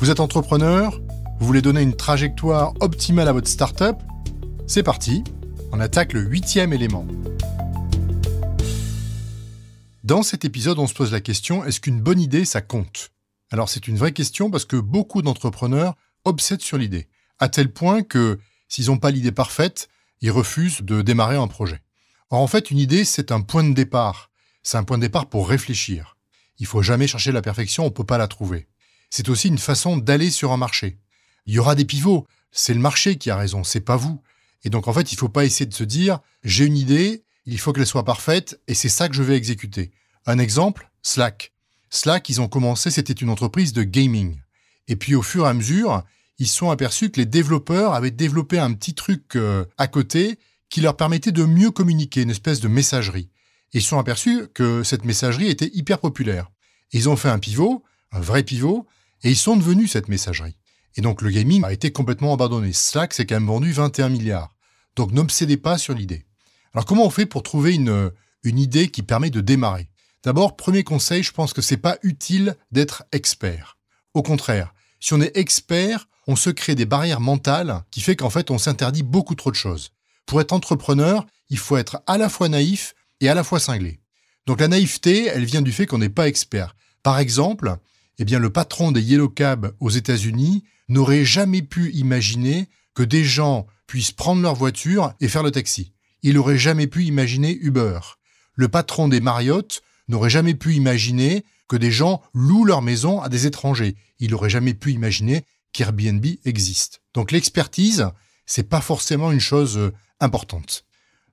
Vous êtes entrepreneur Vous voulez donner une trajectoire optimale à votre startup C'est parti, on attaque le huitième élément. Dans cet épisode, on se pose la question est-ce qu'une bonne idée, ça compte? Alors, c'est une vraie question parce que beaucoup d'entrepreneurs obsèdent sur l'idée, à tel point que s'ils n'ont pas l'idée parfaite, ils refusent de démarrer un projet. Or, en fait, une idée, c'est un point de départ. C'est un point de départ pour réfléchir. Il faut jamais chercher la perfection, on ne peut pas la trouver c'est aussi une façon d'aller sur un marché. Il y aura des pivots, c'est le marché qui a raison, c'est pas vous. Et donc en fait, il faut pas essayer de se dire j'ai une idée, il faut qu'elle soit parfaite et c'est ça que je vais exécuter. Un exemple, Slack. Slack, ils ont commencé, c'était une entreprise de gaming. Et puis au fur et à mesure, ils sont aperçus que les développeurs avaient développé un petit truc euh, à côté qui leur permettait de mieux communiquer, une espèce de messagerie. Et ils sont aperçus que cette messagerie était hyper populaire. ils ont fait un pivot, un vrai pivot, et ils sont devenus cette messagerie. Et donc le gaming a été complètement abandonné. Slack s'est quand même vendu 21 milliards. Donc n'obsédez pas sur l'idée. Alors comment on fait pour trouver une, idée qui permet de démarrer? D'abord, premier conseil, je pense que c'est pas utile d'être expert. Au contraire, si on est expert, on se crée des barrières mentales qui fait qu'en fait on s'interdit beaucoup trop de choses. Pour être entrepreneur, il faut être à la fois naïf et à la fois cinglé. Donc la naïveté, elle vient du fait qu'on n'est pas expert. Par exemple, eh bien le patron des Yellow Cab aux États-Unis n'aurait jamais pu imaginer que des gens puissent prendre leur voiture et faire le taxi. Il n'aurait jamais pu imaginer Uber. Le patron des Marriott n'aurait jamais pu imaginer que des gens louent leur maison à des étrangers. Il n'aurait jamais pu imaginer qu'Airbnb existe. Donc l'expertise, c'est pas forcément une chose euh, importante.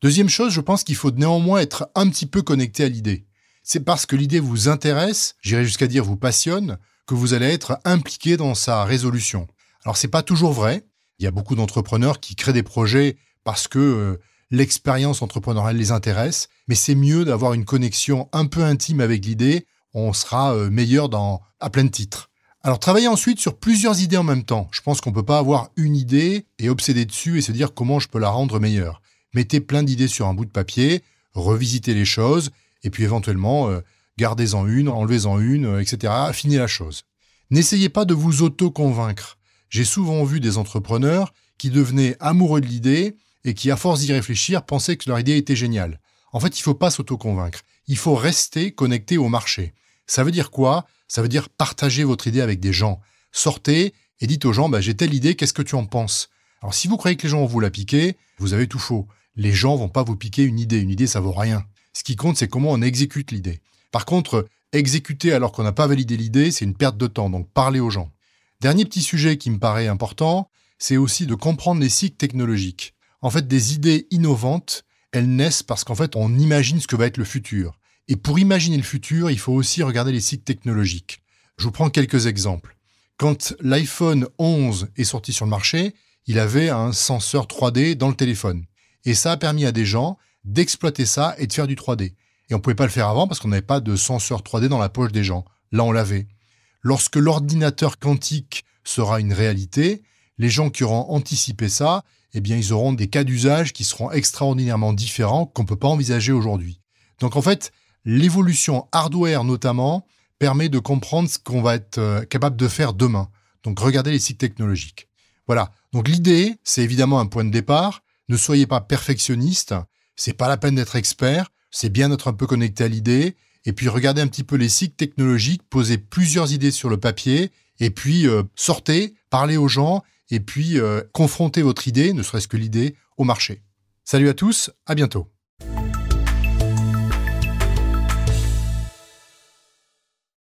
Deuxième chose, je pense qu'il faut néanmoins être un petit peu connecté à l'idée c'est parce que l'idée vous intéresse, j'irais jusqu'à dire vous passionne, que vous allez être impliqué dans sa résolution. Alors c'est pas toujours vrai. Il y a beaucoup d'entrepreneurs qui créent des projets parce que euh, l'expérience entrepreneuriale les intéresse, mais c'est mieux d'avoir une connexion un peu intime avec l'idée. On sera euh, meilleur dans à plein de titres. Alors travaillez ensuite sur plusieurs idées en même temps. Je pense qu'on peut pas avoir une idée et obséder dessus et se dire comment je peux la rendre meilleure. Mettez plein d'idées sur un bout de papier, revisitez les choses et puis éventuellement, euh, gardez-en une, enlevez-en une, euh, etc. Affinez la chose. N'essayez pas de vous auto-convaincre. J'ai souvent vu des entrepreneurs qui devenaient amoureux de l'idée et qui, à force d'y réfléchir, pensaient que leur idée était géniale. En fait, il ne faut pas s'auto-convaincre. Il faut rester connecté au marché. Ça veut dire quoi? Ça veut dire partager votre idée avec des gens. Sortez et dites aux gens, bah, j'ai telle idée, qu'est-ce que tu en penses? Alors si vous croyez que les gens vont vous la piquer, vous avez tout faux. Les gens vont pas vous piquer une idée. Une idée, ça vaut rien. Ce qui compte, c'est comment on exécute l'idée. Par contre, exécuter alors qu'on n'a pas validé l'idée, c'est une perte de temps, donc parlez aux gens. Dernier petit sujet qui me paraît important, c'est aussi de comprendre les cycles technologiques. En fait, des idées innovantes, elles naissent parce qu'en fait, on imagine ce que va être le futur. Et pour imaginer le futur, il faut aussi regarder les cycles technologiques. Je vous prends quelques exemples. Quand l'iPhone 11 est sorti sur le marché, il avait un senseur 3D dans le téléphone. Et ça a permis à des gens d'exploiter ça et de faire du 3D. Et on pouvait pas le faire avant parce qu'on n'avait pas de senseur 3D dans la poche des gens. Là, on l'avait. Lorsque l'ordinateur quantique sera une réalité, les gens qui auront anticipé ça, eh bien, ils auront des cas d'usage qui seront extraordinairement différents qu'on ne peut pas envisager aujourd'hui. Donc, en fait, l'évolution hardware notamment permet de comprendre ce qu'on va être euh, capable de faire demain. Donc, regardez les sites technologiques. Voilà. Donc, l'idée, c'est évidemment un point de départ. Ne soyez pas perfectionniste. C'est pas la peine d'être expert, c'est bien d'être un peu connecté à l'idée, et puis regardez un petit peu les cycles technologiques, posez plusieurs idées sur le papier, et puis euh, sortez, parlez aux gens, et puis euh, confrontez votre idée, ne serait-ce que l'idée, au marché. Salut à tous, à bientôt.